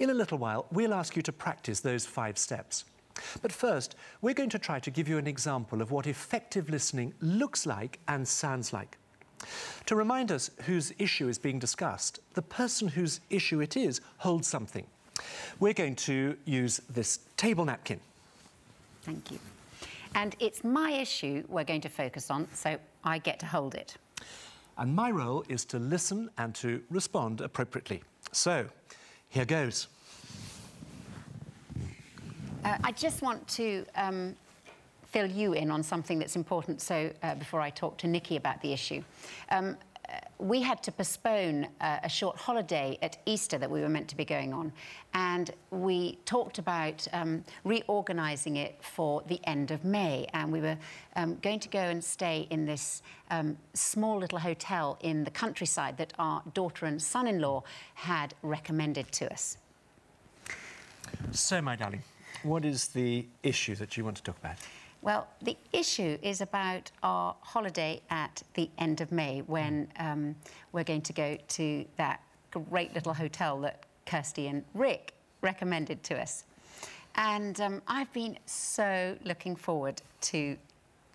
In a little while, we'll ask you to practice those five steps. But first, we're going to try to give you an example of what effective listening looks like and sounds like. To remind us whose issue is being discussed, the person whose issue it is holds something. We're going to use this table napkin. Thank you. And it's my issue we're going to focus on, so I get to hold it. And my role is to listen and to respond appropriately. So, here goes. Uh, I just want to um, fill you in on something that's important so uh, before I talk to Nicky about the issue. Um, we had to postpone uh, a short holiday at Easter that we were meant to be going on, and we talked about um, reorganising it for the end of May. And we were um, going to go and stay in this um, small little hotel in the countryside that our daughter and son in law had recommended to us. So, my darling, what is the issue that you want to talk about? Well, the issue is about our holiday at the end of May when um, we're going to go to that great little hotel that Kirsty and Rick recommended to us. And um, I've been so looking forward to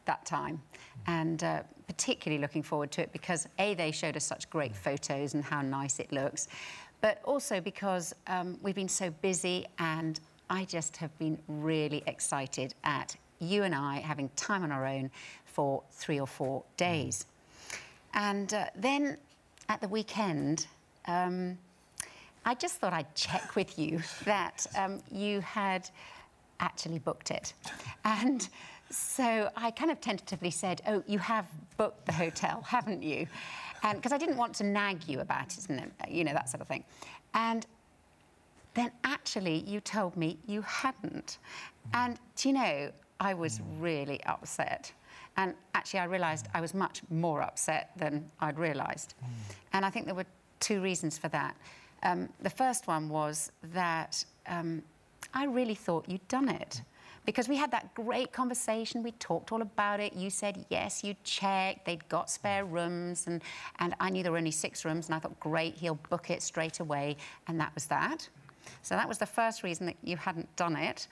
that time and uh, particularly looking forward to it because A, they showed us such great photos and how nice it looks, but also because um, we've been so busy and I just have been really excited at you and I having time on our own for three or four days. And uh, then at the weekend, um, I just thought I'd check with you that um, you had actually booked it. And so I kind of tentatively said, Oh, you have booked the hotel, haven't you? And because I didn't want to nag you about it and, you know, that sort of thing. And then actually you told me you hadn't. And do you know, I was really upset. And actually, I realised I was much more upset than I'd realised. Mm. And I think there were two reasons for that. Um, the first one was that um, I really thought you'd done it. Because we had that great conversation, we talked all about it. You said yes, you checked, they'd got spare rooms, and, and I knew there were only six rooms, and I thought, great, he'll book it straight away. And that was that. So that was the first reason that you hadn't done it.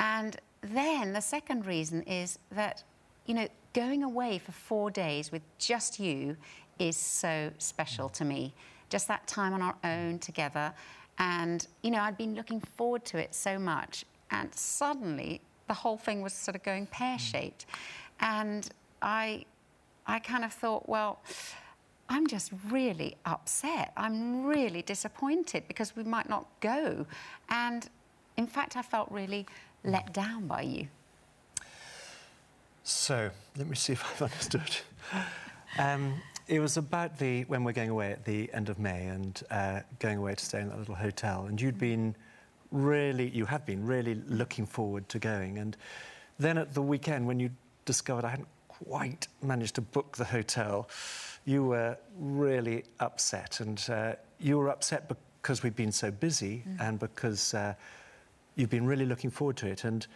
And then the second reason is that, you know, going away for four days with just you is so special to me. Just that time on our own together. And, you know, I'd been looking forward to it so much. And suddenly the whole thing was sort of going pear shaped. And I, I kind of thought, well, I'm just really upset. I'm really disappointed because we might not go. And in fact, I felt really let down by you? So, let me see if I've understood. Um, it was about the when we're going away at the end of May and uh, going away to stay in that little hotel, and you'd been really, you have been really looking forward to going, and then at the weekend when you discovered I hadn't quite managed to book the hotel, you were really upset, and uh, you were upset because we'd been so busy mm. and because. Uh, you've been really looking forward to it. And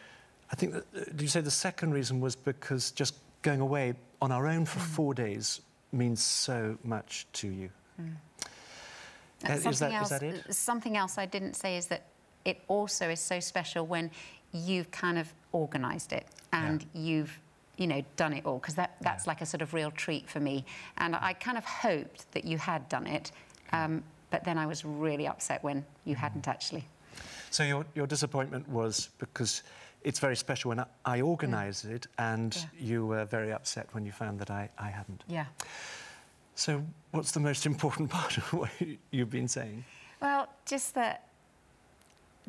I think, that, uh, did you say the second reason was because just going away on our own for mm. four days means so much to you? Mm. Uh, is, that, else, is that it? Something else I didn't say is that it also is so special when you've kind of organised it and yeah. you've you know done it all because that that's yeah. like a sort of real treat for me and I kind of hoped that you had done it um, but then I was really upset when you mm. hadn't actually. So your, your disappointment was because it's very special when I, I organised it and yeah. you were very upset when you found that I, I hadn't. Yeah. So what's the most important part of what you've been saying? Well, just that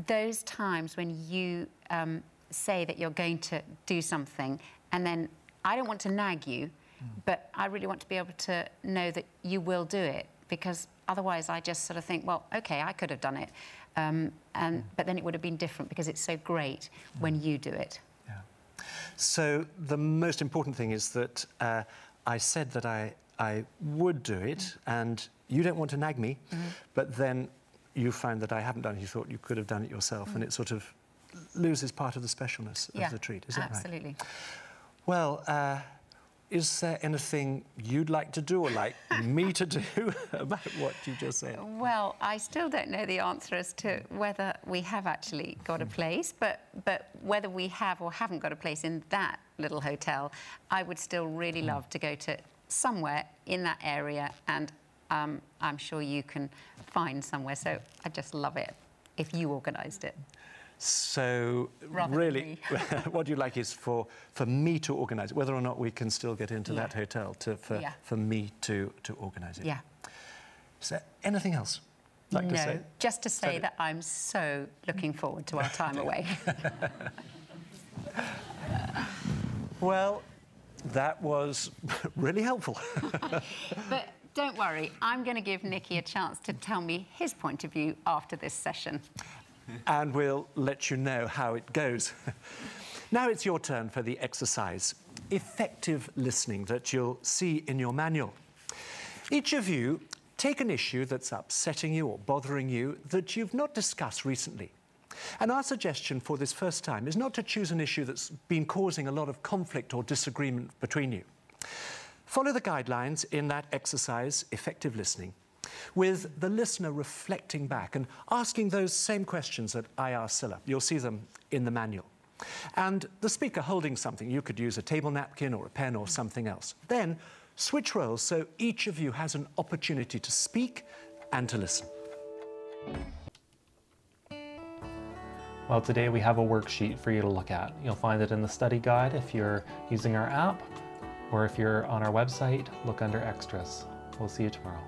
those times when you um, say that you're going to do something and then I don't want to nag you, mm. but I really want to be able to know that you will do it because otherwise I just sort of think, well, OK, I could have done it. Um, and, but then it would have been different because it's so great when you do it. Yeah. So the most important thing is that uh, I said that I, I would do it, mm. and you don't want to nag me, mm. but then you found that I haven't done it. You thought you could have done it yourself, mm. and it sort of loses part of the specialness yeah, of the treat. Is that absolutely. Well, uh, is there anything you'd like to do or like me to do about what you just said? Well, I still don't know the answer as to whether we have actually got a place, but, but whether we have or haven't got a place in that little hotel, I would still really Hmm. love to go to somewhere in that area, and um, I'm sure you can find somewhere. So I just love it if you organised it. So Rather really, what you'd like is for, for me to organise it, whether or not we can still get into Yeah. that hotel, to, for, Yeah. for me to, to organise it. Yeah. Is there anything else like no, to say? just to say So- that I'm so looking forward to our time away. Well, that was really helpful. but don't worry, I'm going to give Nicky a chance to tell me his point of view after this session. and we'll let you know how it goes. now it's your turn for the exercise effective listening that you'll see in your manual. Each of you take an issue that's upsetting you or bothering you that you've not discussed recently. And our suggestion for this first time is not to choose an issue that's been causing a lot of conflict or disagreement between you. Follow the guidelines in that exercise, effective listening, with the listener reflecting back and asking those same questions that I asked Sila. You'll see them in the manual. And the speaker holding something, you could use a table napkin or a pen or something else. Then switch roles so each of you has an opportunity to speak and to listen. Well, today we have a worksheet for you to look at. You'll find it in the study guide if you're using our app, or if you're on our website, look under extras. We'll see you tomorrow.